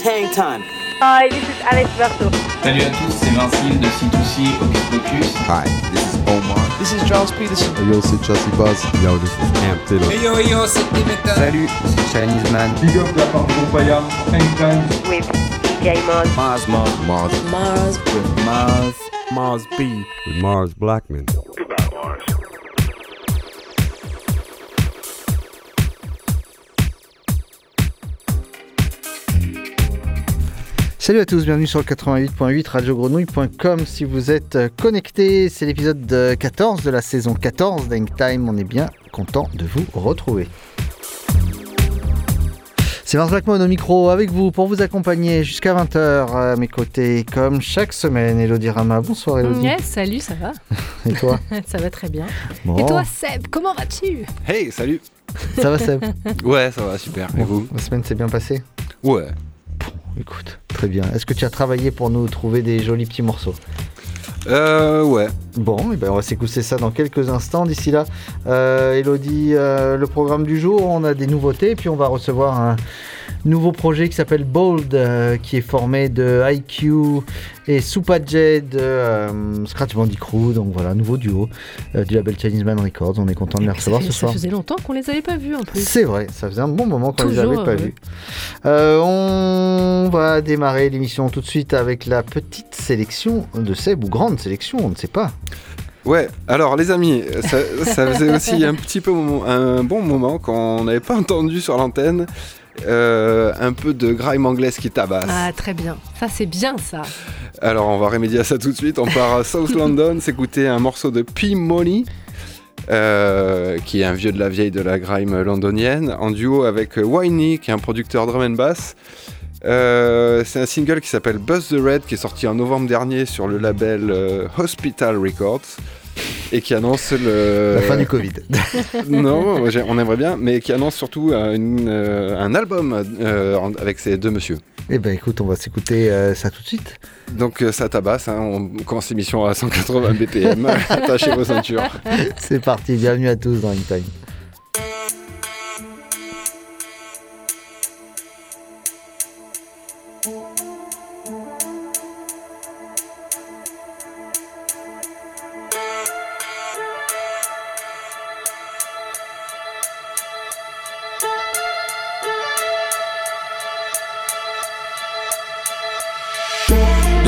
Serious hang time. Hi, this is Alex Berto. Salut à tous, c'est Vincile de C2C Hocus Pocus. Hi, this is Omar. This is Charles Peterson. Hey yo, c'est Chelsea Buzz. Yo, this is Cam Taylor. Hey yo, yo, c'est Dimitra. Salut, c'est Chinese Man. Big up la part Paya, Hang With DJ Mars. Mars, Mars, Mars. Mars. With Mars. Mars B. With Mars Blackman. Salut à tous, bienvenue sur le 88.8 radiogrenouille.com si vous êtes connectés. C'est l'épisode 14 de la saison 14 d'Hang Time. On est bien content de vous retrouver. C'est Mars Blackmon au micro avec vous pour vous accompagner jusqu'à 20h à mes côtés comme chaque semaine. Elodie Rama, bonsoir Elodie. Yes, salut, ça va? Et toi? Ça va très bien. Bon. Et toi Seb, comment vas-tu? Hey, salut Ça va Seb? Ouais, ça va, super. Et vous? La semaine s'est bien passée? Ouais. Écoute, très bien. Est-ce que tu as travaillé pour nous trouver des jolis petits morceaux Euh, ouais. Bon, eh ben on va s'écouter ça dans quelques instants. D'ici là, euh, Elodie, euh, le programme du jour, on a des nouveautés, puis on va recevoir un nouveau projet qui s'appelle Bold, euh, qui est formé de IQ et Supajet de euh, Scratch Bandicoot. Donc voilà, nouveau duo euh, du label Chinese Man Records. On est content de les Ça, recevoir fait- ce ça soir. faisait longtemps qu'on les avait pas vus en plus. C'est vrai, ça faisait un bon moment qu'on les avait pas vus. Euh, on va démarrer l'émission tout de suite avec la petite sélection de Seb, ou grande sélection, on ne sait pas. Ouais, alors les amis, ça, ça faisait aussi un petit peu moment- un bon moment quand on n'avait pas entendu sur l'antenne euh, un peu de grime anglaise qui tabasse. Ah, très bien. Ça, c'est bien ça. Alors on va remédier à ça tout de suite. On part à South London s'écouter un morceau de P Money. euh, qui est un vieux de la vieille de la grime londonienne, en duo avec Winey, qui est un producteur drum and bass. Euh, c'est un single qui s'appelle Buzz the Red, qui est sorti en novembre dernier sur le label Hospital Records, et qui annonce le... La fin du Covid. non, on aimerait bien, mais qui annonce surtout euh, une, euh, un album euh, avec ces deux messieurs. Eh ben écoute, on va s'écouter euh, ça tout de suite. Donc euh, ça tabasse, hein, on commence l'émission à 180 BPM, attachez vos ceintures. C'est parti, bienvenue à tous dans Time.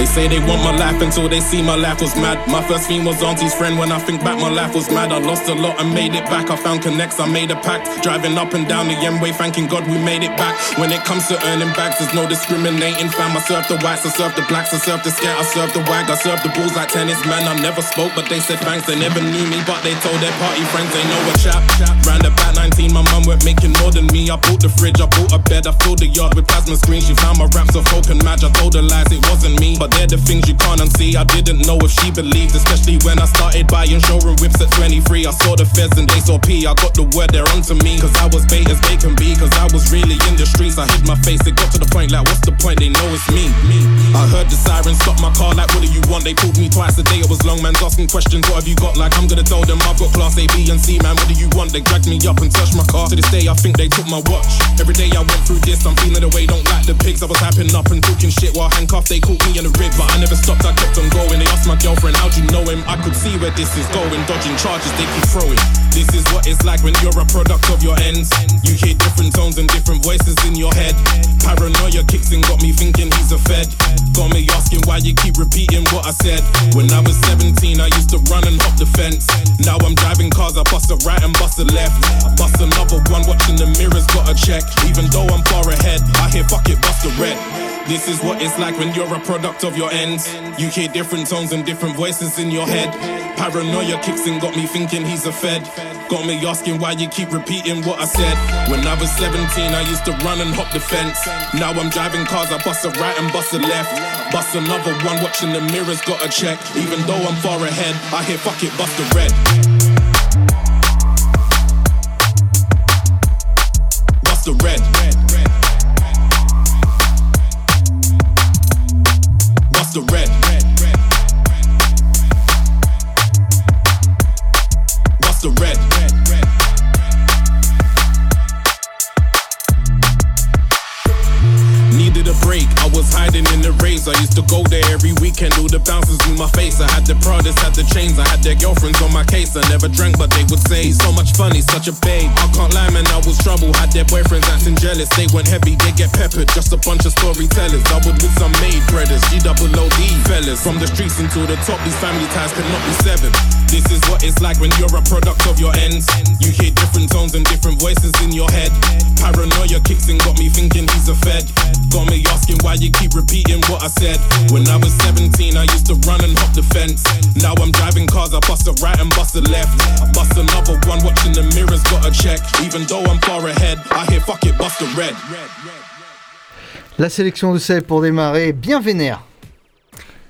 They say they want my life until they see my life was mad. My first theme was auntie's friend. When I think back, my life was mad. I lost a lot and made it back. I found connects, I made a pact. Driving up and down the M-way, thanking God we made it back. When it comes to earning bags, there's no discriminating. Fam, I serve the whites, I serve the blacks, I serve the scat, I serve the wag, I serve the bulls like tennis. Man, I never spoke, but they said thanks. They never knew me, but they told their party friends they know a chap. Round about 19, my mum went making more than me. I bought the fridge, I bought a bed, I filled the yard with plasma screens. She found my raps of folk and match. I told her lies, it wasn't me. But they're the things you can't unsee. I didn't know if she believed, especially when I started buying showroom whips at 23. I saw the feds and they saw P. I got the word they're onto me. Cause I was bait as they can be. Cause I was really in the streets. I hid my face, it got to the point like, what's the point? They know it's me. me. I heard the sirens stop my car, like, what do you want? They pulled me twice a day. It was long, man's asking questions. What have you got? Like, I'm gonna tell them I've got class A, B, and C, man. What do you want? They dragged me up and touched my car. To this day, I think they took my watch. Every day I went through this, I'm feeling the way, don't like the pigs. I was hyping up and talking shit while handcuffed. They caught me in the but I never stopped. I kept on going. They asked my girlfriend, how'd you know him? I could see where this is going. Dodging charges, they keep throwing. This is what it's like when you're a product of your ends. You hear different tones and different voices in your head. Paranoia kicks in, got me thinking he's a fed. Got me asking why you keep repeating what I said. When I was 17, I used to run and hop the fence. Now I'm driving cars, I bust a right and bust a left. I bust another one, watching the mirrors, gotta check. Even though I'm far ahead, I hear fuck it, bust a red. This is what it's like when you're a product of your ends. You hear different tones and different voices in your head. Paranoia kicks in, got me thinking he's a fed. Got me asking why you keep repeating what I said. When I was 17, I used to run and hop the fence. Now I'm driving cars, I bust a right and bust a left. Bust another one, watching the mirrors, got a check. Even though I'm far ahead, I hear fuck it, bust a red. face face. I had the Pradas, had the chains, I had their girlfriends on my case. I never drank, but they would say, so much fun, he's such a babe. I can't lie, man, I was trouble. Had their boyfriends acting jealous. They went heavy, they get peppered. Just a bunch of storytellers. Doubled with some maid brothers, G double OD fellas. From the streets into the top, these family ties could not be severed. This is what it's like when you're a product of your ends. You hear different tones and different voices in your head. Paranoia kicks in, got me thinking he's a fed. Got me asking why you keep repeating what I said. When I was 17, I used to run and hop the fence. Now I'm driving cars, I bust a right and bust a left. I bust another one, watching the mirrors, got a check. Even though I'm far ahead, I hear fuck it, bust a red. La sélection de Seb pour démarrer, bien vénère.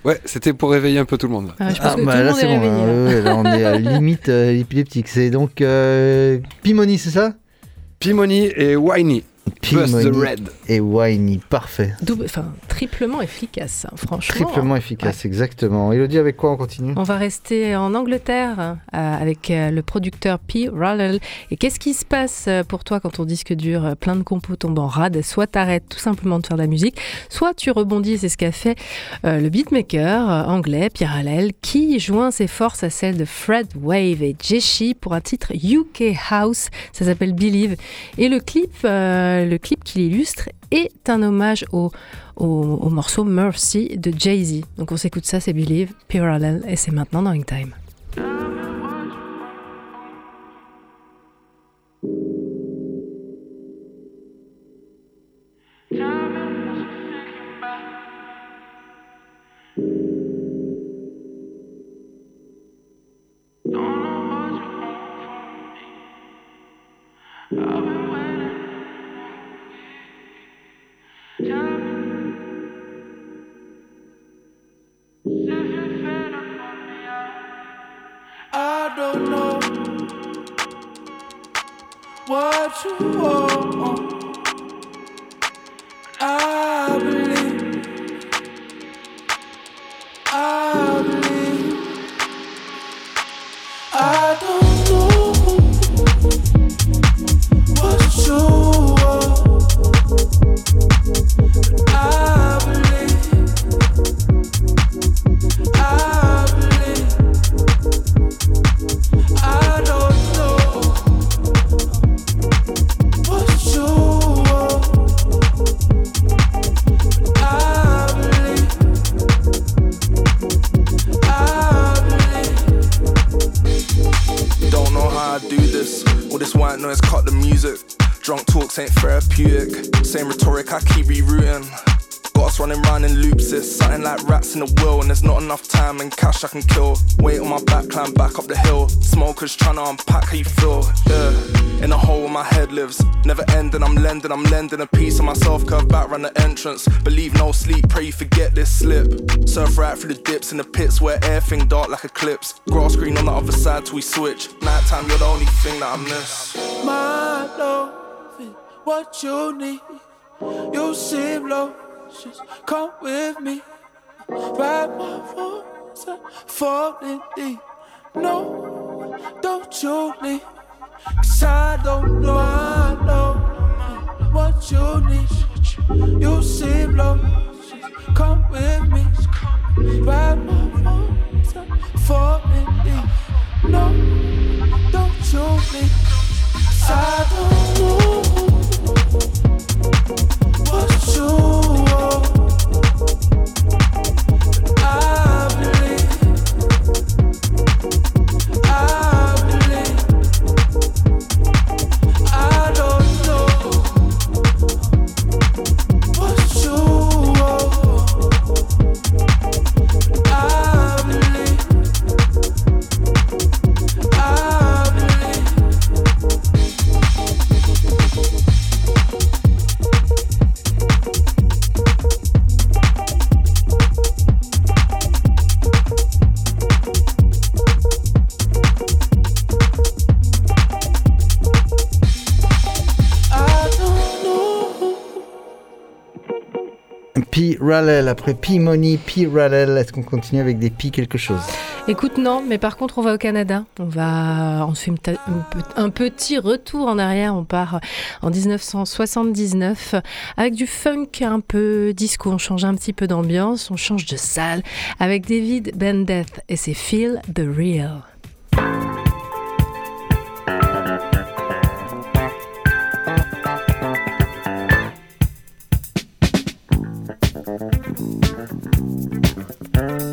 Ouais, c'était pour réveiller un peu tout le monde. Ah, je pense que tout bah, le là c'est est bon, réveillé. là, là. ouais, là, on est à limite euh, épileptique. C'est donc euh, Pimoni, c'est ça? Pimoni et Whiny. Bust the Pimoni Red. Et Whiny, parfait. Double- enfin, triplement efficace, hein, franchement. Triplement efficace, exactement. Elodie, avec quoi on continue? On va rester en Angleterre euh, avec euh, le producteur P. Rallel. Et qu'est-ce qui se passe euh, pour toi quand ton disque dur, plein de compos tombent en rade? Soit t'arrêtes tout simplement de faire de la musique, soit tu rebondis. C'est ce qu'a fait euh, le beatmaker anglais P. Rallel, qui joint ses forces à celles de Fred Wave et Jeshi pour un titre UK House. Ça s'appelle Believe. Et le clip, le clip qui l'illustre est un hommage au, au, au morceau Mercy de Jay-Z. Donc on s'écoute ça, c'est Believe, P. Rallel, et c'est maintenant dans Ring Time. Don't know what you want. I believe, I believe. I don't know what you want. Drunk ain't therapeutic. Same rhetoric, I keep rerouting. Got us running round in loops, it's something like rats in the wheel. And there's not enough time and cash I can kill. Weight on my back, climb back up the hill. Smokers trying to unpack how you feel. Yeah, in a hole where my head lives. Never ending, I'm lending, I'm lending a piece of myself. Curve back round the entrance. Believe no sleep, pray you forget this slip. Surf right through the dips in the pits where everything dark like eclipse. Grass green on the other side till we switch. Nighttime, you're the only thing that I miss. My love what you need. You seem low, just come with me. Ride my voice, falling deep. No, don't you leave. Cause I don't know, I know what you need. You seem low, just come with me. Ride my voice, falling deep. No, don't you leave. I don't know what you Après P Money, P Rallel. Est-ce qu'on continue avec des P quelque chose? Écoute, non, mais par contre, on va au Canada. On va, on fait un petit retour en arrière. On part en 1979 avec du funk un peu disco. On change un petit peu d'ambiance, on change de salle avec David Bendeth et ses Feel the Real. Uh, uh, uh.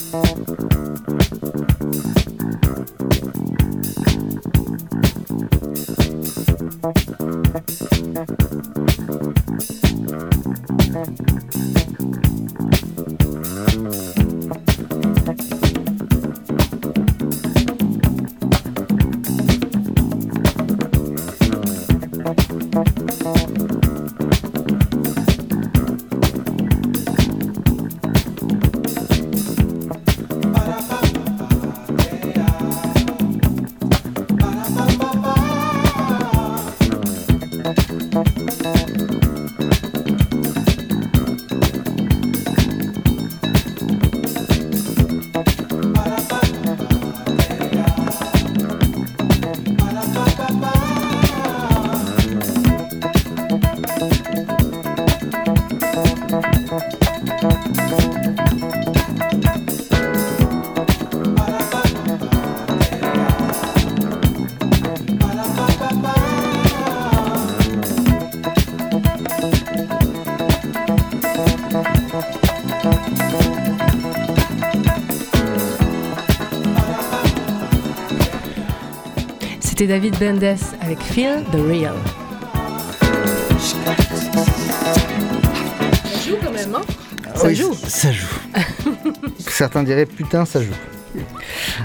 time. C'était David Bendes avec Feel the Real. Ça joue quand même, hein? Ça Oui, joue. Ça joue. Certains diraient putain, ça joue.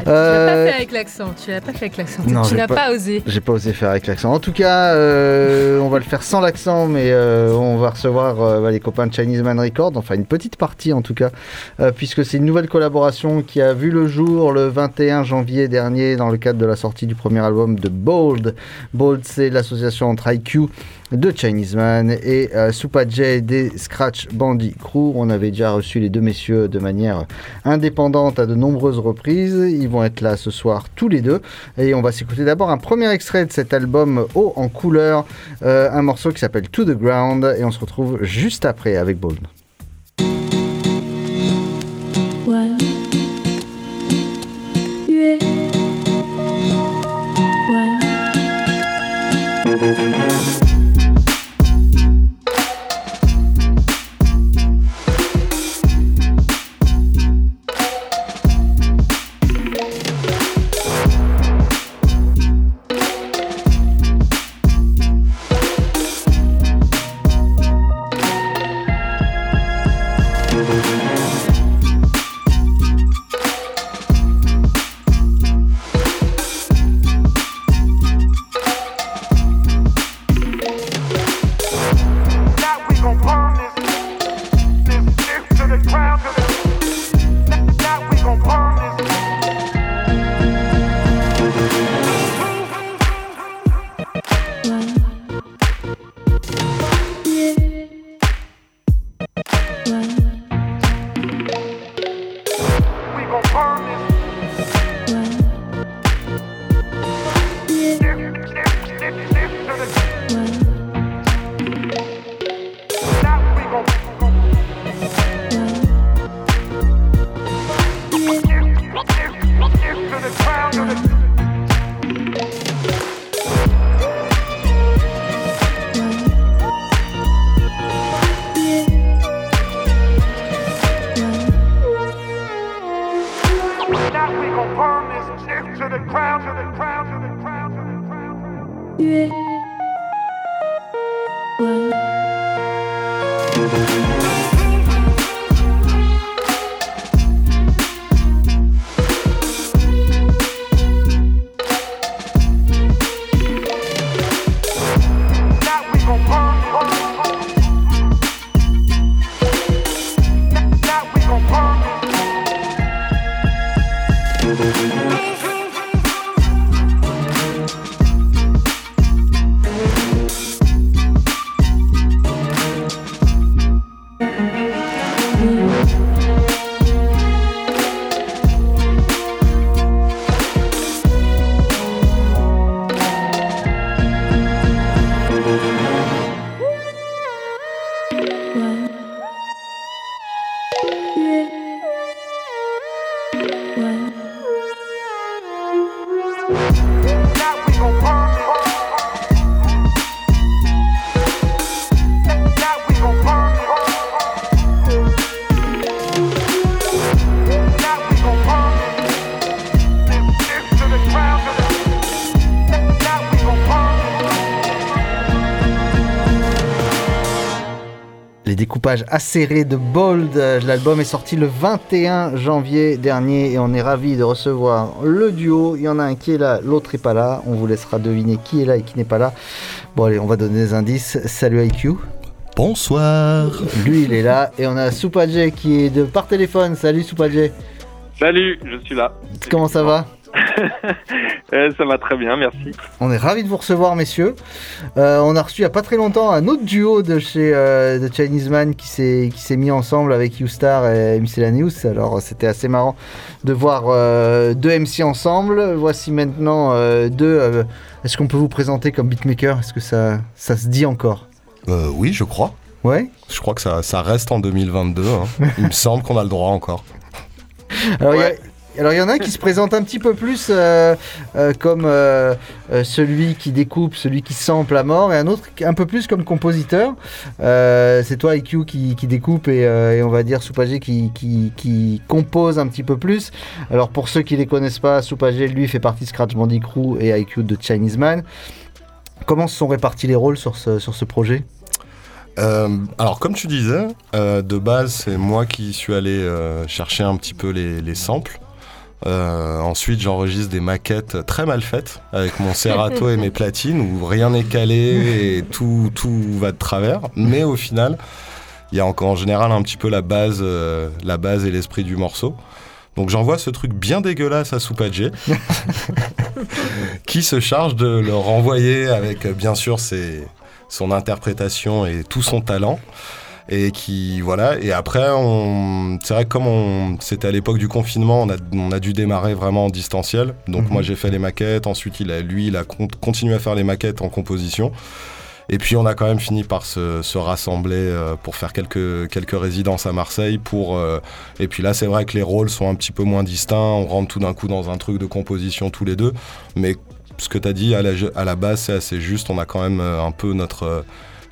Tu l'as Euh, pas fait avec l'accent, tu l'as pas fait avec l'accent. Tu n'as pas osé. J'ai pas osé faire avec l'accent. En tout cas, euh, on va le faire sans l'accent, mais euh, on va recevoir euh, bah, les copains de Chinese Man Records, enfin une petite partie en tout cas, euh, puisque c'est une nouvelle collaboration qui a vu le jour le 21 janvier dernier dans le cadre de la sortie du premier album de Bold. Bold, c'est l'association entre IQ de Chinese Man et euh, Supa J des Scratch Bandy Crew. On avait déjà reçu les deux messieurs de manière indépendante à de nombreuses reprises. Ils vont être là ce soir tous les deux. Et on va s'écouter d'abord un premier extrait de cet album haut en couleur, euh, un morceau qui s'appelle To the Ground. Et on se retrouve juste après avec Bold. Acéré de Bold. L'album est sorti le 21 janvier dernier et on est ravi de recevoir le duo. Il y en a un qui est là, l'autre est pas là. On vous laissera deviner qui est là et qui n'est pas là. Bon allez, on va donner des indices. Salut IQ. Bonsoir. Lui, il est là. Et on a Soupadje qui est de par téléphone. Salut Soupadje. Salut, je suis là. Comment ça va? Euh, ça va très bien, merci. On est ravis de vous recevoir, messieurs. Euh, on a reçu il n'y a pas très longtemps un autre duo de chez euh, de Chinese Man qui s'est qui s'est mis ensemble avec U-Star et Miscellaneous. Alors c'était assez marrant de voir euh, deux MC ensemble. Voici maintenant euh, deux. euh, Est-ce qu'on peut vous présenter comme beatmaker? Est-ce que ça ça se dit encore? Euh, oui, je crois. Ouais. Je crois que ça, ça reste en 2022. hein. Il me semble qu'on a le droit encore. Alors il y a- alors il y en a un qui se présente un petit peu plus euh, euh, comme euh, celui qui découpe, celui qui sample à mort, et un autre un peu plus comme compositeur. C'est toi IQ qui, découpe et, on va dire Soupagé qui, compose un petit peu plus. Alors pour ceux qui les connaissent pas, Soupagé lui fait partie de Scratch Bandicoot et IQ de Chinese Man. Comment se sont répartis les rôles sur ce, sur ce projet? Alors, comme tu disais, de base, c'est moi qui suis allé chercher un petit peu les, les samples. Euh, ensuite, j'enregistre des maquettes très mal faites avec mon Serato et mes platines où rien n'est calé et tout, tout va de travers. Mais au final, il y a encore en général un petit peu la base, euh, la base et l'esprit du morceau. Donc j'envoie ce truc bien dégueulasse à Soupadje, qui se charge de le renvoyer avec euh, bien sûr ses, son interprétation et tout son talent. Et qui voilà et après on c'est vrai que comme on c'était à l'époque du confinement on a, on a dû démarrer vraiment en distanciel donc Mhm. moi j'ai fait les maquettes ensuite il a lui il a con- continué à faire les maquettes en composition et puis on a quand même fini par se, se rassembler euh, pour faire quelques, quelques résidences à Marseille. Pour, euh, et puis là, c'est vrai que les rôles sont un petit peu moins distincts. On rentre tout d'un coup dans un truc de composition tous les deux. Mais ce que tu as dit à la, à la base, c'est assez juste. On a quand même euh, un peu notre, euh,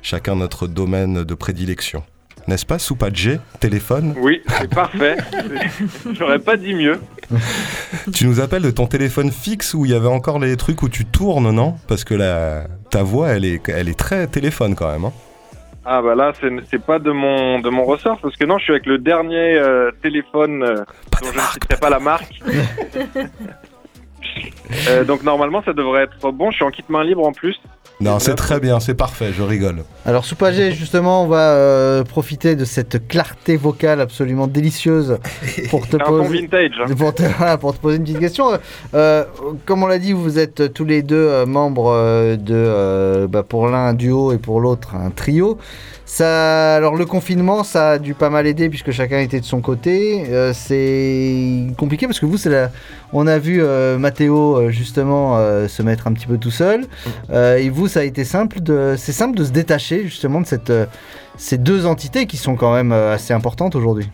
chacun notre domaine de prédilection. N'est-ce pas, Soupadje Téléphone? Oui, c'est parfait. J'aurais pas dit mieux. Tu nous appelles de ton téléphone fixe où il y avait encore les trucs où tu tournes, non? Parce que la, ta voix, elle est, elle est très téléphone quand même. hein. Ah bah là, c'est c'est pas de mon de mon ressort parce que non, je suis avec le dernier euh, téléphone euh, dont je ne citerai pas la marque. Euh, donc normalement, ça devrait être bon. Je suis en kit main libre en plus. Non, c'est très bien, c'est parfait, je rigole. Alors Soupagé, justement, on va euh, profiter de cette clarté vocale absolument délicieuse pour te poser vintage. pour te, voilà, pour te poser une petite question. Euh, euh, comme on l'a dit, vous êtes tous les deux euh, membres de, euh, bah, pour l'un un duo et pour l'autre un trio. Ça, alors le confinement, ça a dû pas mal aider puisque chacun était de son côté. Euh, c'est compliqué parce que vous, c'est la... on a vu euh, Mathéo euh, justement euh, se mettre un petit peu tout seul. Euh, et vous, ça a été simple de, c'est simple de se détacher justement de cette, euh, ces deux entités qui sont quand même euh, assez importantes aujourd'hui.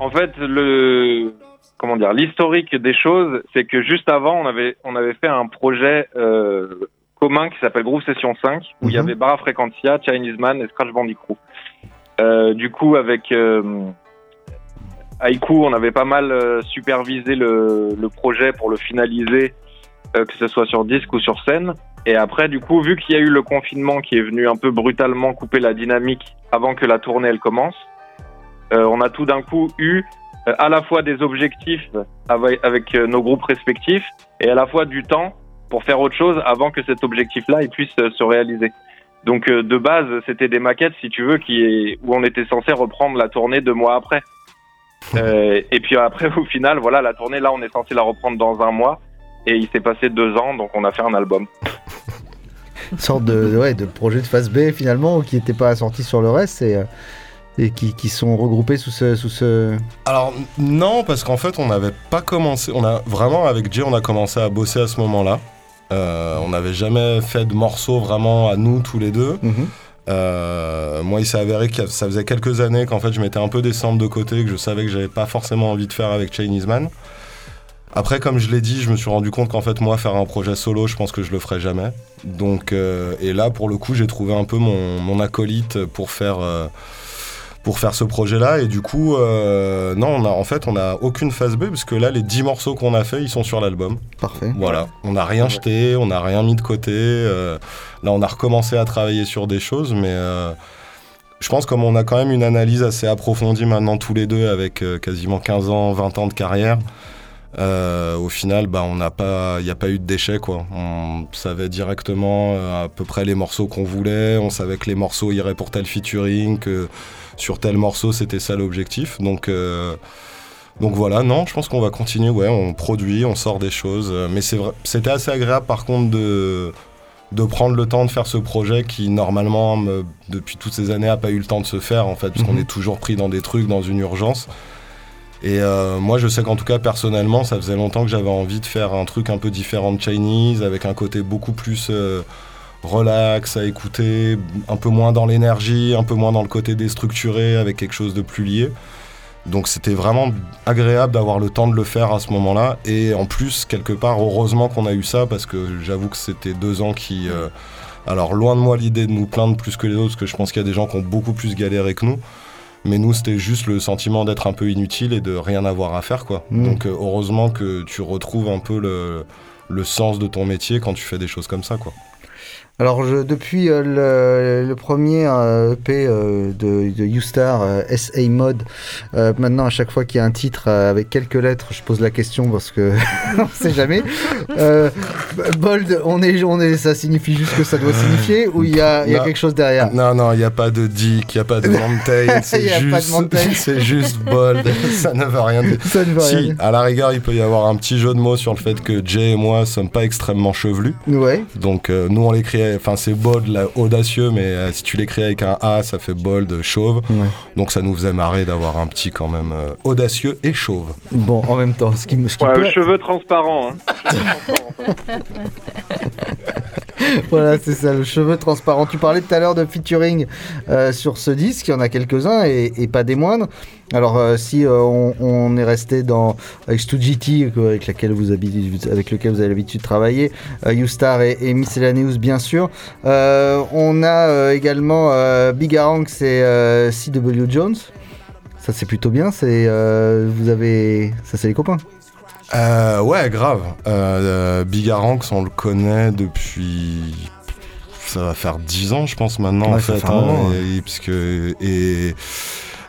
En fait, le comment dire, l'historique des choses, c'est que juste avant, on avait on avait fait un projet euh, commun qui s'appelle Groove Session 5, où il y Mhm. avait Barra Frequentia, Chinese Man et Scratch Bandicoot. Euh, du coup, avec euh, Haiku, on avait pas mal supervisé le, le projet pour le finaliser, que ce soit sur disque ou sur scène. Et après, du coup, vu qu'il y a eu le confinement qui est venu un peu brutalement couper la dynamique avant que la tournée elle commence, euh, on a tout d'un coup eu euh, à la fois des objectifs avec, avec, euh, nos groupes respectifs et à la fois du temps pour faire autre chose avant que cet objectif-là il puisse se réaliser. Donc de base, c'était des maquettes, si tu veux, qui est, où on était censé reprendre la tournée deux mois après. Et puis après, au final, voilà, la tournée là, on est censé la reprendre dans un mois. Et il s'est passé deux ans, donc on a fait un album. Une sorte de, ouais, de projet de phase B finalement qui n'était pas assorti sur le reste et, euh, et qui, qui sont regroupés sous ce, sous ce... Alors non, parce qu'en fait, on n'avait pas commencé. On a vraiment avec Jay, on a commencé à bosser à ce moment-là. Euh, on n'avait jamais fait de morceaux vraiment à nous tous les deux. Euh, moi, il s'est avéré que ça faisait quelques années qu'en fait, je mettais un peu des samples de côté, que je savais que j'avais pas forcément envie de faire avec Chinese Man. Après, comme je l'ai dit, je me suis rendu compte qu'en fait, moi, faire un projet solo, je pense que je le ferai jamais. Donc, euh, et là, pour le coup, j'ai trouvé un peu mon, mon acolyte pour faire, euh, pour faire ce projet-là. Et du coup, euh, non, on a, en fait, on n'a aucune phase B, parce que là, les 10 morceaux qu'on a fait, ils sont sur l'album. Parfait. Voilà, on n'a rien jeté, on n'a rien mis de côté. euh, là, on a recommencé à travailler sur des choses, mais euh, je pense comme on a quand même une analyse assez approfondie maintenant tous les deux avec quasiment 15 ans, 20 ans de carrière. Euh, au final, bah, on n'a pas, il n'y a pas eu de déchets quoi. On savait directement euh, à peu près les morceaux qu'on voulait. On savait que les morceaux iraient pour tel featuring, que sur tel morceau c'était ça l'objectif. Donc euh, donc voilà, non, je pense qu'on va continuer. Ouais, on produit, on sort des choses. Mais c'est vrai, c'était assez agréable par contre de de prendre le temps de faire ce projet qui normalement me- depuis toutes ces années a pas eu le temps de se faire en fait parce qu'on Mhm. est toujours pris dans des trucs dans une urgence et euh, moi je sais qu'en tout cas personnellement ça faisait longtemps que j'avais envie de faire un truc un peu différent de Chinese avec un côté beaucoup plus euh, relax à écouter un peu moins dans l'énergie un peu moins dans le côté déstructuré avec quelque chose de plus lié donc c'était vraiment agréable d'avoir le temps de le faire à ce moment-là. Et en plus, quelque part, heureusement qu'on a eu ça, parce que j'avoue que c'était deux ans qui... euh, alors loin de moi l'idée de nous plaindre plus que les autres, parce que je pense qu'il y a des gens qui ont beaucoup plus galéré que nous. Mais nous, c'était juste le sentiment d'être un peu inutile et de rien avoir à faire, quoi. Mm. Donc euh, heureusement que tu retrouves un peu le, le sens de ton métier quand tu fais des choses comme ça, quoi. Alors, je- depuis euh, le, le premier euh, EP euh, de, de U-Star, euh, SA Mode, euh, maintenant, à chaque fois qu'il y a un titre avec quelques lettres, je pose la question parce que on sait jamais. Euh, bold, on est, on est, ça signifie juste que ça doit signifier ou il y a, y quelque chose derrière? Non, non, il n'y a pas de dick, il n'y a pas de mountain, c'est juste, juste bold, ça ne veut rien dire. Ça ne veut rien dire. à la rigueur, il peut y avoir un petit jeu de mots sur le fait que Jay et moi sommes pas extrêmement chevelus. Ouais. Donc euh, nous on l'écrit, enfin c'est bold, là, audacieux, mais euh, si tu l'écris avec un A, ça fait bold, chauve. Ouais. Donc ça nous faisait marrer d'avoir un petit quand même euh, audacieux et chauve. Bon, en même temps, ce qui, me- ce qui Ouais, peut- cheveux transparents. Hein. voilà, c'est ça, le cheveu transparent. Tu parlais tout à l'heure de featuring euh, sur ce disque, il y en a quelques-uns et, pas des moindres. Alors, euh, si euh, on, est resté dans avec Stu GT, euh, avec, laquelle vous avec lequel vous avez l'habitude de travailler, euh, U-Star et, et Miscellaneous, bien sûr. On a également Big Aranx et C.W. Jones. Ça, c'est plutôt bien. C'est vous avez, ça, c'est les copains. Euh, ouais, grave. Euh, Bigaranx, on le connaît depuis. Ça va faire 10 ans, je pense, maintenant, Ouais, en fait. hein, et, puisque, et,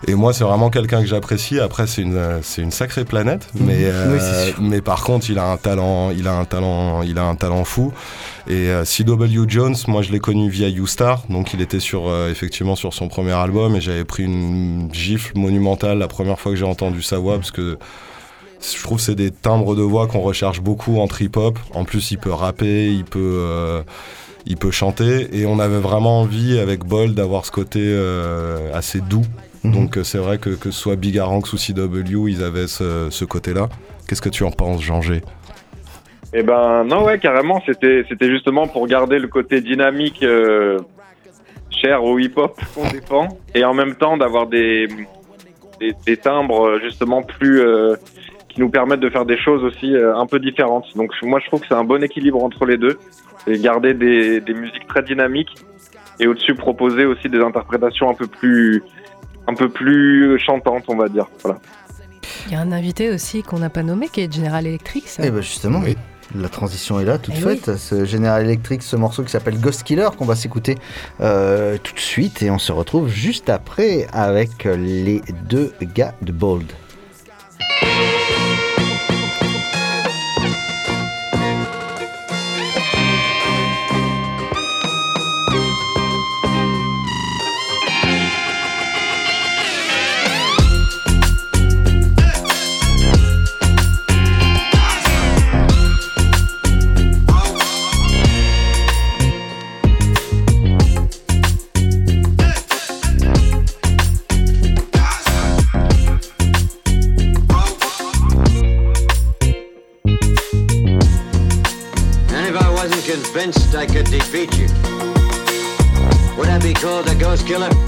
et moi, c'est vraiment quelqu'un que j'apprécie. Après, c'est une, c'est une sacrée planète. Mais, euh, Oui, mais par contre, il a un talent, il a un talent, il a un talent fou. Et euh, C.W. Jones, moi, je l'ai connu via U-Star. Donc, il était sur, euh, effectivement sur son premier album. Et j'avais pris une gifle monumentale la première fois que j'ai entendu sa voix. Parce que je trouve que c'est des timbres de voix qu'on recherche beaucoup en trip-hop. En plus, il peut rapper, il peut, euh, il peut chanter. Et on avait vraiment envie, avec Bold, d'avoir ce côté euh, assez doux. Mhm. Donc euh, c'est vrai que que ce soit Big Aranx ou CW, ils avaient ce, ce côté-là. Qu'est-ce que tu en penses, Jean-G? Eh ben non ouais carrément c'était c'était justement pour garder le côté dynamique euh, cher au hip-hop qu'on défend et en même temps d'avoir des, des des timbres justement plus euh, qui nous permettent de faire des choses aussi euh, un peu différentes. Donc moi je trouve que c'est un bon équilibre entre les deux et garder des des musiques très dynamiques et au-dessus proposer aussi des interprétations un peu plus un peu plus chantantes on va dire. Voilà. Il y a un invité aussi qu'on n'a pas nommé qui est General Electric. ça. Eh ben justement, la transition est là, toute Eh faite. Ce General Electric, ce morceau qui s'appelle Ghost Killer, qu'on va s'écouter euh, tout de suite. Et on se retrouve juste après avec les deux gars de Bold. Convinced I could defeat you, would I be called a ghost killer?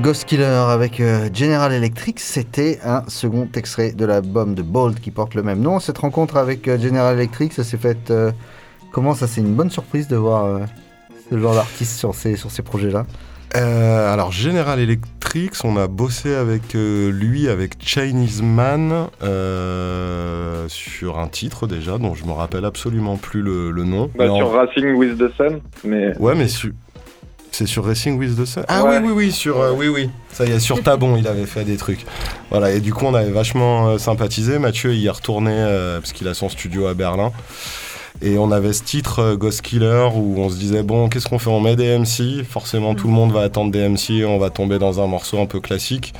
Ghost Killer avec euh, General Electric, c'était un second extrait de l'album de Bold qui porte le même nom. Cette rencontre avec euh, General Electric, ça s'est fait euh, comment Ça, c'est une bonne surprise de voir euh, ce genre d'artiste sur ces, sur ces projets-là? Euh, alors General Electric, on a bossé avec euh, lui, avec Chinese Man, euh, sur un titre déjà, dont je me rappelle absolument plus le, le nom. Bah, en- sur Racing with the Sun, mais Ouais, mais su- c'est sur Racing with the Sun. Ah Ouais. oui, oui, oui, sur euh, oui, oui. Ça y est, sur Tabon, il avait fait des trucs. Voilà, et du coup, on avait vachement euh, sympathisé. Mathieu, il y est retourné euh, parce qu'il a son studio à Berlin. Et on avait ce titre Ghost Killer où on se disait bon, qu'est-ce qu'on fait? On met des MC. Forcément, tout le monde va attendre des MC. On va tomber dans un morceau un peu classique.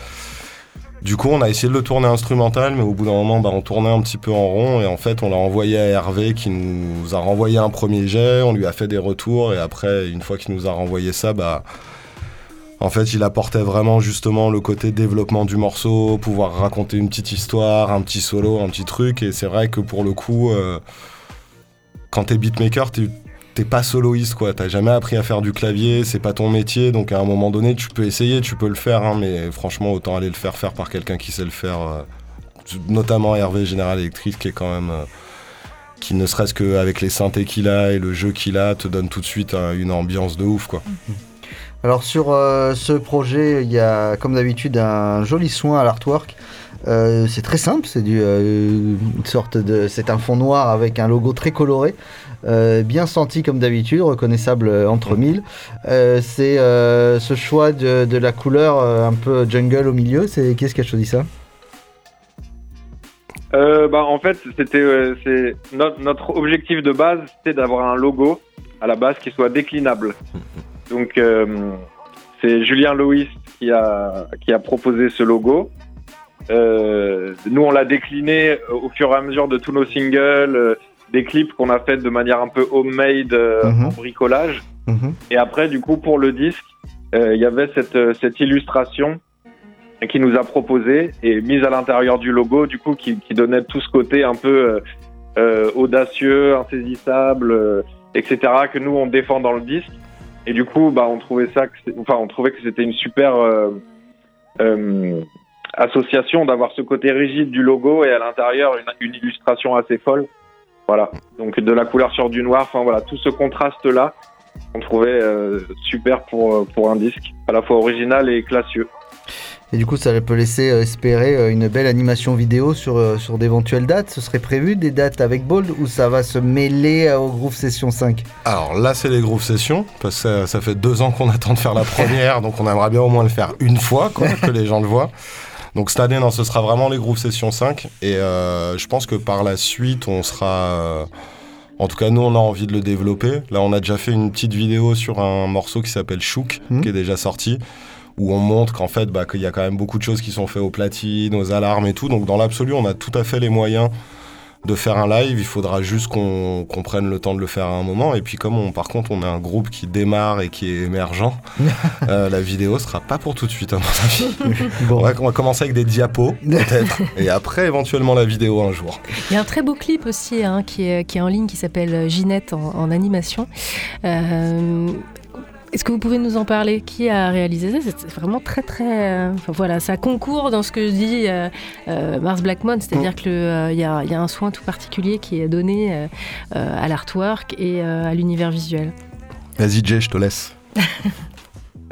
Du coup, on a essayé de le tourner instrumental, mais au bout d'un moment, bah, on tournait un petit peu en rond. Et en fait, on l'a envoyé à Hervé qui nous a renvoyé un premier jet. On lui a fait des retours. Et après, une fois qu'il nous a renvoyé ça, bah, en fait, il apportait vraiment justement le côté développement du morceau, pouvoir raconter une petite histoire, un petit solo, un petit truc. Et c'est vrai que pour le coup, euh, quand t'es beatmaker, t'es pas soloiste quoi, t'as jamais appris à faire du clavier, c'est pas ton métier, donc à un moment donné tu peux essayer, tu peux le faire, hein, mais franchement autant aller le faire faire par quelqu'un qui sait le faire, euh, notamment Hervé Général Electric qui est quand même, euh, qui ne serait-ce qu'avec les synthés qu'il a et le jeu qu'il a, te donne tout de suite euh, une ambiance de ouf quoi. Alors sur ce projet, il y a comme d'habitude un joli soin à l'artwork. C'est très simple, c'est du, une sorte de, c'est un fond noir avec un logo très coloré, euh, bien senti comme d'habitude, reconnaissable euh, entre mille. Euh, c'est euh, ce choix de, la couleur un peu jungle au milieu. C'est qui est-ce qui a choisi ça? Bah, en fait, c'était notre, objectif de base, c'était d'avoir un logo à la base qui soit déclinable. Donc, c'est Julien Loïs qui a, qui a proposé ce logo. Nous, on l'a décliné au fur et à mesure de tous nos singles, des clips qu'on a fait de manière un peu homemade, euh, Mhm. en bricolage. Mhm. Et après, du coup, pour le disque, euh, il y avait cette, euh, cette illustration qui nous a proposé et mise à l'intérieur du logo, du coup, qui, qui donnait tout ce côté un peu euh, euh, audacieux, insaisissable, euh, etc., que nous, on défend dans le disque. Et du coup, bah, on trouvait ça, que enfin, on trouvait que c'était une super euh, euh, association d'avoir ce côté rigide du logo et à l'intérieur une, une illustration assez folle. Voilà. Donc de la couleur sur du noir. Enfin voilà, tout ce contraste là, on trouvait euh, super pour euh, pour un disque, à la fois original et classieux. Et du coup, ça peut laisser euh, espérer une belle animation vidéo sur, sur d'éventuelles dates. Ce serait prévu des dates avec Bold ou ça va se mêler au Groove Session 5 Alors là, c'est les Groove Sessions, parce que ça, ça fait deux ans qu'on attend de faire la première, donc on aimerait bien au moins le faire une fois, quoi, que les gens le voient. Donc cette année, non, ce sera vraiment les Groove Sessions 5, et euh, je pense que par la suite, on sera... euh, en tout cas, nous, on a envie de le développer. Là, on a déjà fait une petite vidéo sur un morceau qui s'appelle Chouk, Mhm. qui est déjà sorti, où on montre qu'en fait, bah, qu'il y a quand même beaucoup de choses qui sont faites aux platines, aux alarmes et tout. Donc dans l'absolu, on a tout à fait les moyens de faire un live, il faudra juste qu'on prenne le temps de le faire à un moment. Et puis comme on, par contre on est un groupe qui démarre et qui est émergent, euh, la vidéo sera pas pour tout de suite à mon avis. on, va, on va commencer avec des diapos peut-être, et après éventuellement la vidéo un jour. Il y a un très beau clip aussi hein, qui, est, qui est en ligne qui s'appelle Ginette en, en animation. Euh, Est-ce que vous pouvez nous en parler? Qui a réalisé ça? C'est vraiment très très. euh, enfin, voilà, ça concourt dans ce que dit euh, euh, Mars Blackmon, c'est-à-dire qu'il y, a, il y a un soin tout particulier qui est donné euh, euh, à l'artwork et euh, à l'univers visuel. Vas-y Jay, je te laisse.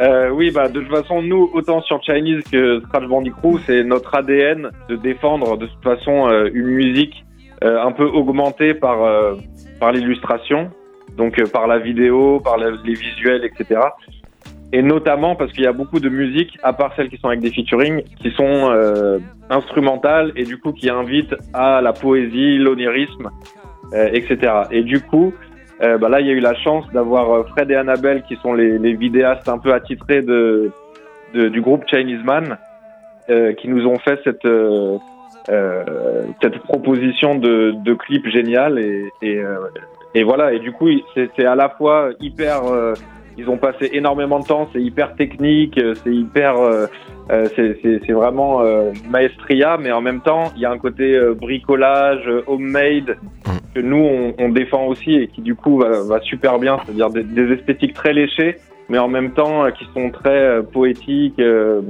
Euh, oui, bah de toute façon, nous, autant sur Chinese que Scratch Bandicoot, c'est notre ADN de défendre de toute façon euh, une musique euh, un peu augmentée par euh, par l'illustration, donc euh, par la vidéo, par les visuels, etc. Et notamment parce qu'il y a beaucoup de musiques, à part celles qui sont avec des featuring, qui sont euh, instrumentales et du coup qui invitent à la poésie, l'onirisme, euh, etc. Et du coup, euh, bah là, il y a eu la chance d'avoir euh, Fred et Annabelle, qui sont les, les vidéastes un peu attitrés de, de- du groupe Chinese Man, euh, qui nous ont fait cette, cette proposition de, de clip génial. Et, et, et voilà, et du coup, c'est à la fois hyper... euh, ils ont passé énormément de temps, c'est hyper technique, euh, c'est hyper... euh, euh, c'est- vraiment euh, maestria, mais en même temps, il y a un côté euh, bricolage, homemade, que nous, on, on défend aussi et qui du coup va, va super bien, c'est-à-dire des, des esthétiques très léchées, mais en même temps euh, qui sont très euh, poétiques, euh,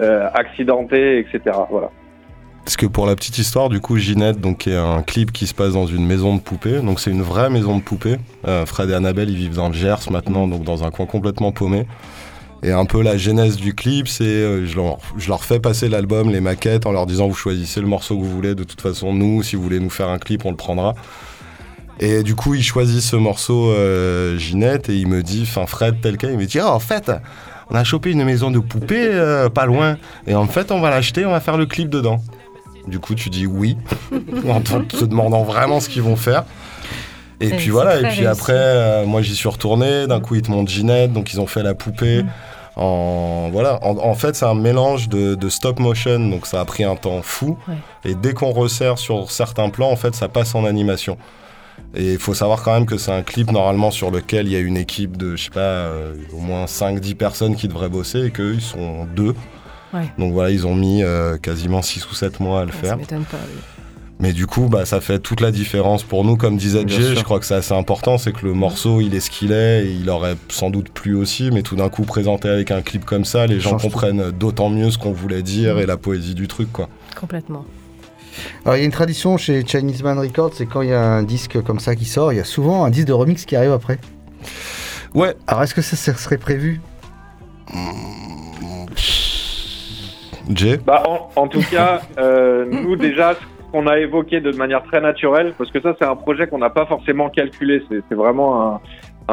euh, accidentés, etc. Voilà. Parce que pour la petite histoire, du coup, Ginette, donc, est un clip qui se passe dans une maison de poupée. Donc, c'est une vraie maison de poupée. Euh, Fred et Annabelle, ils vivent dans le Gers maintenant, donc dans un coin complètement paumé. Et un peu la genèse du clip, c'est euh, je, leur, fais passer l'album, les maquettes, en leur disant vous choisissez le morceau que vous voulez. De toute façon, nous, si vous voulez nous faire un clip, on le prendra. Et du coup, il choisit ce morceau euh, Ginette et il me dit, enfin Fred tel quel, il me dit ah, en fait, on a chopé une maison de poupée euh, pas loin. Et en fait, on va l'acheter, on va faire le clip dedans. Du coup, tu dis oui, en te demandant vraiment ce qu'ils vont faire. Et puis voilà, et puis réussi. après, euh, moi j'y suis retourné. D'un coup, ils te montrent Ginette, donc ils ont fait la poupée. En, voilà. en, en fait, c'est un mélange de, de stop motion, donc ça a pris un temps fou. Et dès qu'on resserre sur certains plans, en fait, ça passe en animation. Et il faut savoir quand même que c'est un clip normalement sur lequel il y a une équipe de, je sais pas, euh, au moins 5-10 personnes qui devraient bosser et qu'eux, ils sont deux. Ouais. Donc voilà, ils ont mis euh, quasiment 6 ou 7 mois à le Ça faire. m'étonne pas. oui. Mais du coup, bah, ça fait toute la différence pour nous. Comme disait Jay, je crois que c'est assez important, c'est que le morceau, il est ce qu'il est, et il aurait sans doute plu aussi, mais tout d'un coup, présenté avec un clip comme ça, les gens comprennent d'autant mieux ce qu'on voulait dire et la poésie du truc, quoi. Complètement. Alors il y a une tradition chez Chinese Man Records, c'est quand il y a un disque comme ça qui sort, il y a souvent un disque de remix qui arrive après. Ouais. Alors est-ce que ça, ça serait prévu? Jay Bah, en, en tout cas, euh, nous déjà, ce qu'on a évoqué de manière très naturelle, parce que ça, c'est un projet qu'on n'a pas forcément calculé, c'est vraiment un,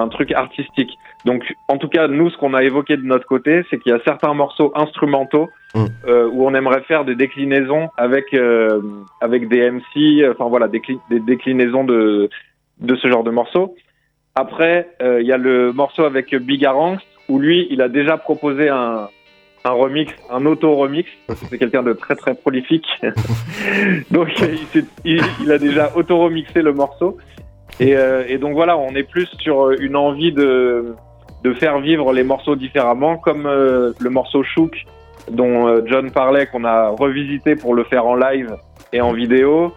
un truc artistique. Donc, en tout cas, nous, ce qu'on a évoqué de notre côté, c'est qu'il y a certains morceaux instrumentaux Mm. euh, où on aimerait faire des déclinaisons avec euh, avec des MC, enfin voilà, des, cli- des déclinaisons de de ce genre de morceaux. Après, euh, il y a le morceau avec Bigarangst où lui, il a déjà proposé un un remix, un auto-remix. C'est quelqu'un de très très prolifique. donc il, s'est- il- il a déjà auto-remixé le morceau. Et, euh, et donc voilà, on est plus sur une envie de, de faire vivre les morceaux différemment, comme euh, le morceau Shook dont euh, John parlait, qu'on a revisité pour le faire en live et en vidéo.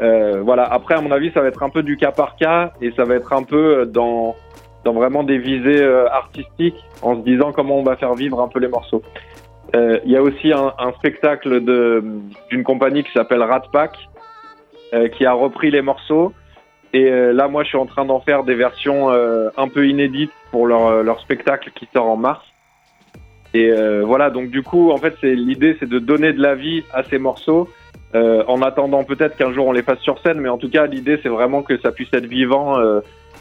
Euh, voilà. Après, à mon avis, ça va être un peu du cas par cas et ça va être un peu dans, dans vraiment des visées euh, artistiques en se disant comment on va faire vivre un peu les morceaux. Euh, Il y a aussi un, un spectacle d'une compagnie qui s'appelle Rat Pack euh, qui a repris les morceaux. Et là, moi, je suis en train d'en faire des versions un peu inédites pour leur, leur spectacle qui sort en mars. Et voilà, donc du coup, en fait, l'idée, c'est de donner de la vie à ces morceaux, en attendant peut-être qu'un jour on les fasse sur scène. Mais en tout cas, l'idée, c'est vraiment que ça puisse être vivant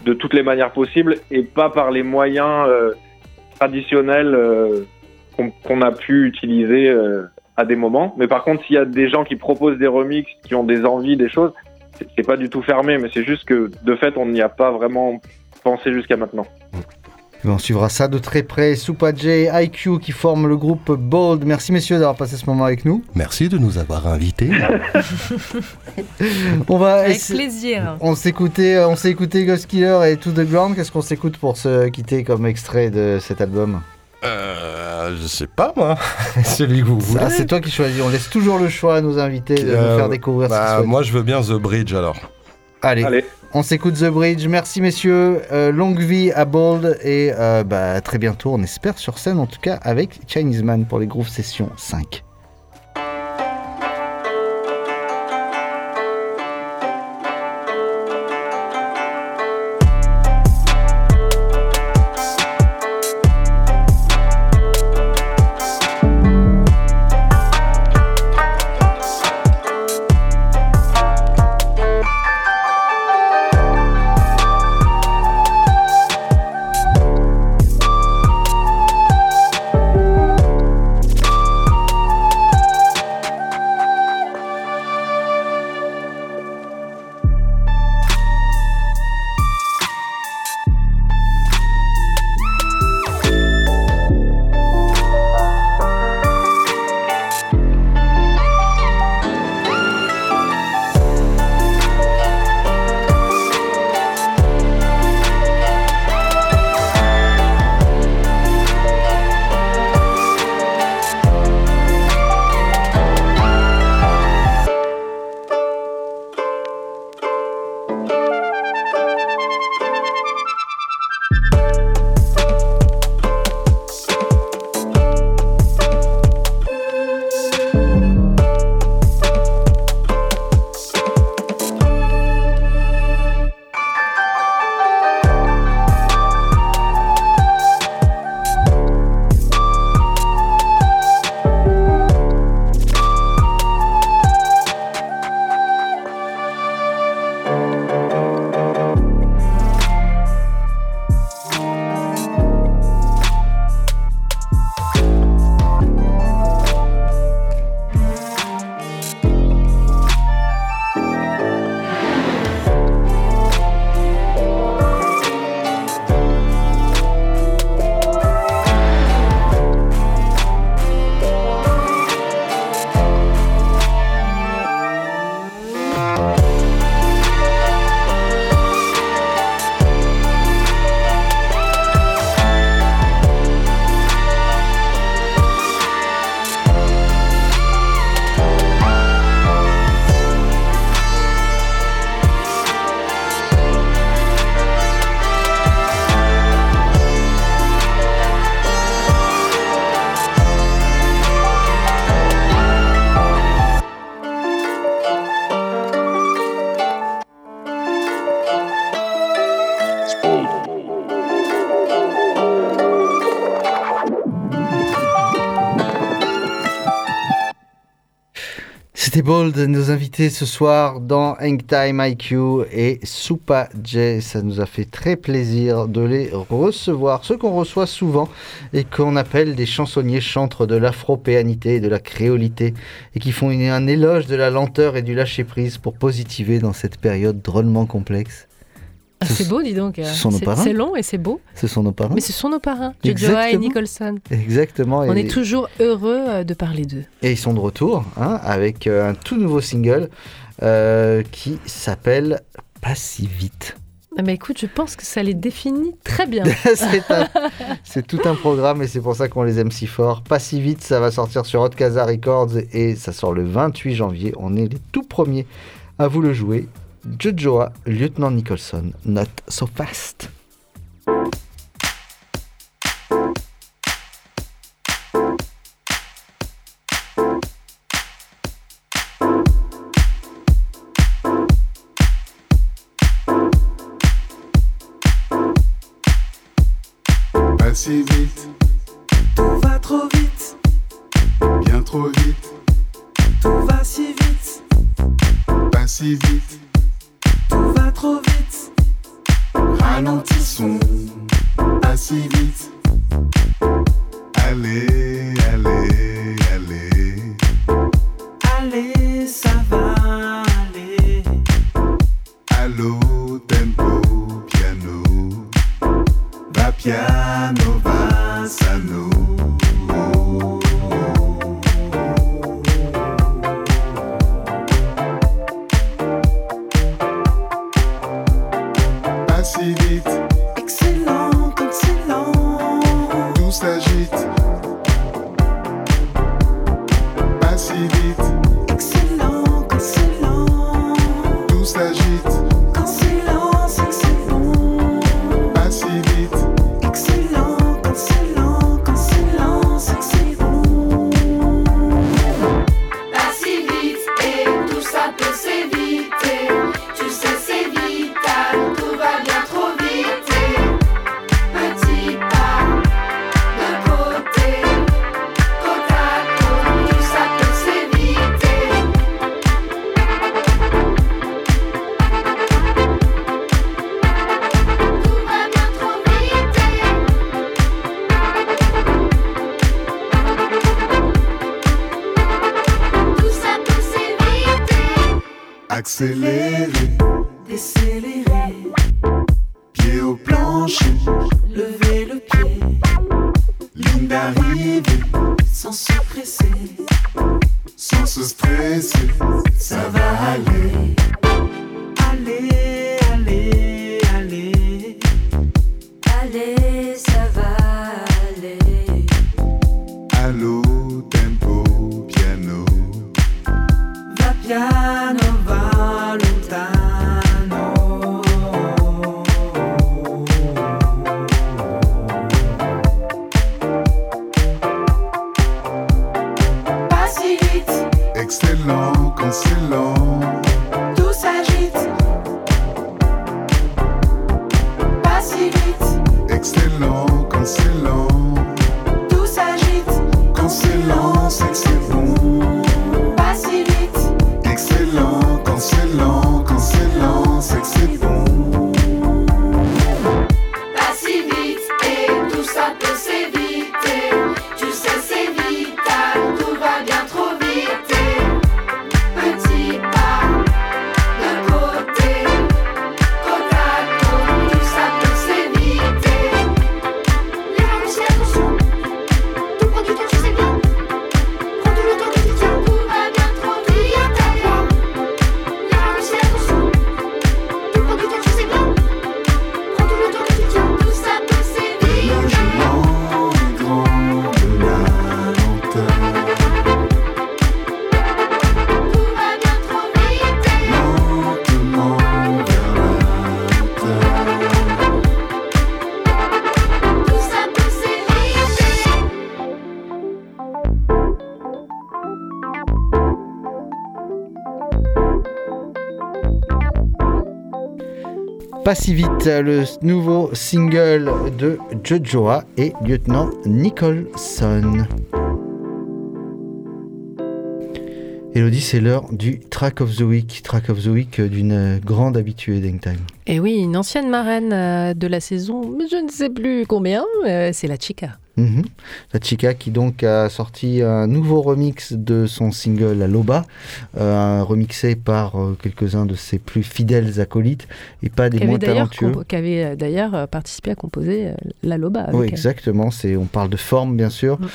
de toutes les manières possibles et pas par les moyens euh, traditionnels euh, qu'on a pu utiliser euh, à des moments. Mais par contre, s'il y a des gens qui proposent des remixes, qui ont des envies, des choses, c'est- c'est pas du tout fermé, mais c'est juste que de fait, on n'y a pas vraiment pensé jusqu'à maintenant. Eh ben, On suivra ça de très près. Soupa J, IQ qui forment le groupe Bold. Merci messieurs d'avoir passé ce moment avec nous. Merci de nous avoir invités. On va Avec essa- plaisir. On s'est écouté, on s'est écouté Ghost Killer et To The Ground. Qu'est-ce qu'on s'écoute pour se quitter comme extrait de cet album? Euh, je sais pas, moi. Celui que vous voulez. Ah, c'est toi qui choisis. On laisse toujours le choix à nos invités de nous Euh, faire découvrir ce bah, souhaitent. Moi, je veux bien The Bridge alors. Allez, Allez. on s'écoute The Bridge. Merci messieurs. Euh, longue vie à Bold et euh, bah, à très bientôt. On espère sur scène en tout cas avec Chinese Man pour les Groove Sessions 5. Bold, nos invités ce soir dans Hangtime IQ et Supa J. Ça nous a fait très plaisir de les recevoir. Ceux qu'on reçoit souvent et qu'on appelle des chansonniers chantres de l'afropéanité et de la créolité et qui font un éloge de la lenteur et du lâcher-prise pour positiver dans cette période drôlement complexe. C'est beau, dis donc. ce sont nos C'est- parrains. C'est long et c'est beau. Ce sont nos parents. Mais ce sont nos parrains, Jojoa et Exactement. Nicholson. Exactement. On et- est toujours heureux euh, de parler d'eux. Et ils sont de retour hein, avec euh, un tout nouveau single euh, qui s'appelle Pas si vite. Ah, Mais écoute, je pense que ça les définit très bien. c'est tout un programme et c'est pour ça qu'on les aime si fort. Pas si vite, ça va sortir sur Hot Casa Records et ça sort le 28 janvier. On est les tout premiers à vous le jouer. Jojoa, Lieutenant Nicholson, Not So Fast. Pas si vite, Tout va trop vite, bien trop vite, tout va si vite, pas si vite, trop vite. ralentissons, si vite. Allez, lent, c'est Excellent quand c'est lent, quand c'est lent, c'est Pas vite, le nouveau single de Jojoa et Lieutenant Nicholson. Elodie, c'est l'heure du Track of the Week. Track of the Week d'une grande habituée d'Hangtime. Et oui, une ancienne marraine euh, de la saison, je ne sais plus combien, euh, c'est la Chica. Mhm. La Chica qui donc a sorti un nouveau remix de son single La Loba, euh, remixé par euh, quelques-uns de ses plus fidèles acolytes et pas des moins talentueux. qui avait euh, d'ailleurs euh, participé à composer euh, La Loba. avec Oui, exactement. C'est, on parle de forme, bien sûr. Mm.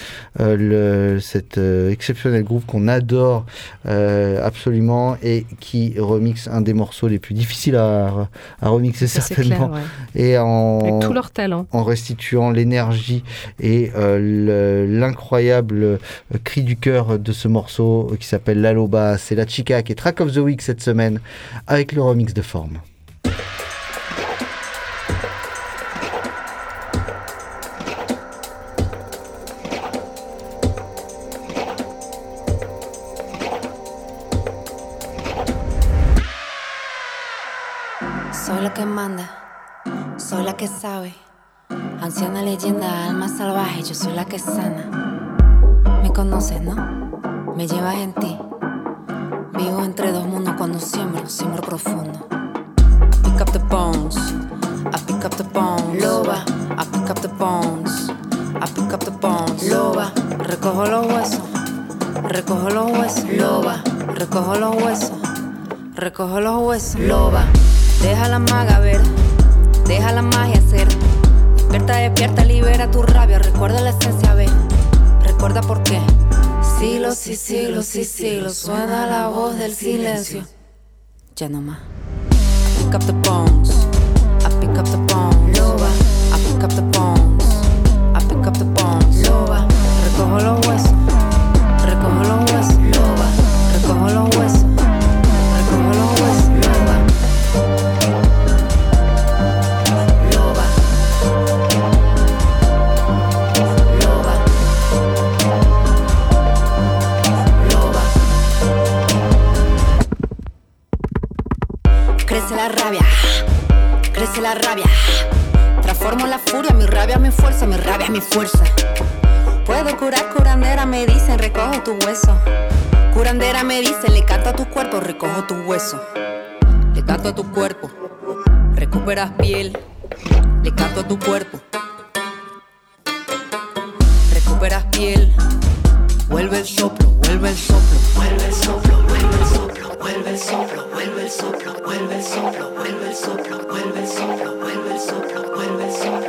Le, cet exceptionnel groupe qu'on adore absolument et qui remixe un des morceaux les plus difficiles à, à remixer certainement. clair, ouais. Et en Avec tout leur talent. en restituant l'énergie et euh, le- l'incroyable euh, cri du cœur de ce morceau euh, qui s'appelle La Loba. C'est la Chica qui est Track of the Week cette semaine avec le remix de forme. Anciana leyenda, alma salvaje, yo soy la que sana. Me conoces, ¿no? Me llevas en ti. Vivo entre dos mundos cuando siembro, siembro profundo. Pick up the bones, I pick up the bones. Loba, I pick up the bones, I pick up the bones. Loba, recojo los huesos, recojo los huesos. Loba, recojo los huesos, recojo los huesos. Loba, deja la maga ver, deja la magia ser. Despierta, despierta, libera tu rabia, recuerda la esencia, ve. Recuerda por qué. Siglos y siglos y siglos suena la voz del silencio. Ya no más. Pick up the bones. I pick up the bones. Loba. I pick up the bones. I pick up the bones. Loba. Recojo los huesos. Recojo los huesos. Loba. Recojo los huesos. Fuerza, mi rabia, mi fuerza. Puedo curar, curandera, me dicen, recojo tu hueso. Curandera me dice, le canto a tu cuerpo, recojo tu hueso. Le canto a tu cuerpo, recuperas piel. Le canto a tu cuerpo, recuperas piel. Vuelve el soplo, vuelve el soplo, vuelve el soplo, vuelve el soplo, vuelve el soplo, vuelve el soplo, vuelve el soplo, vuelve el soplo, vuelve el soplo, vuelve el soplo, vuelve el soplo,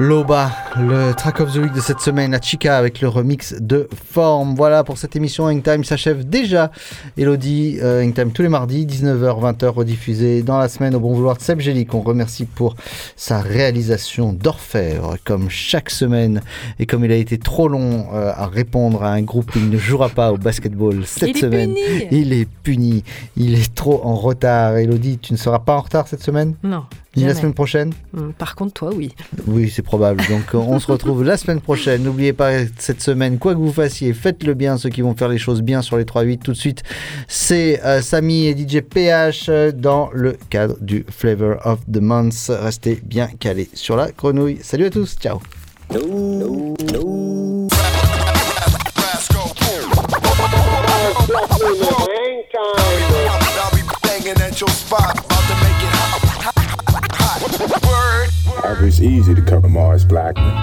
Luba. Le track of the week de cette semaine, la Chica avec le remix de Forme. Voilà pour cette émission Hangtime s'achève déjà. Elodie, euh, Hangtime tous les mardis, 19h, 20h, rediffusé dans la semaine au bon vouloir de Seb Gély, qu'on remercie pour sa réalisation d'orfèvre, comme chaque semaine. Et comme il a été trop long euh, à répondre à un groupe qui ne jouera pas au basketball cette Il semaine, il est puni. Il est trop en retard. Elodie, tu ne seras pas en retard cette semaine? Non. Ni la semaine prochaine? Hum, Par contre, toi, oui. oui, c'est probable. Donc, on se retrouve la semaine prochaine. N'oubliez pas cette semaine, quoi que vous fassiez, faites-le bien. Ceux qui vont faire les choses bien sur les 3-8 tout de suite, c'est euh, Samy et DJ PH euh, dans le cadre du Flavor of the Month. Restez bien calés sur la grenouille. Salut à tous, ciao. Hot. Word. It's easy to cover Mars Blackman.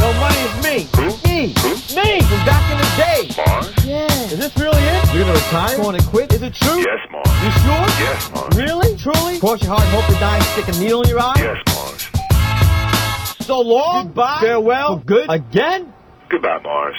No money is me. Me. Me from back in the day. Mars? Yeah. Is this really it? You're gonna retire? Going to quit? Is it true? Yes, Mars. You sure? Yes, Mars. Really? Truly? Cross your heart and hope to die and stick a needle in your eye? Yes, Mars. So long. Goodbye. Farewell. For good. Again? Goodbye, Mars.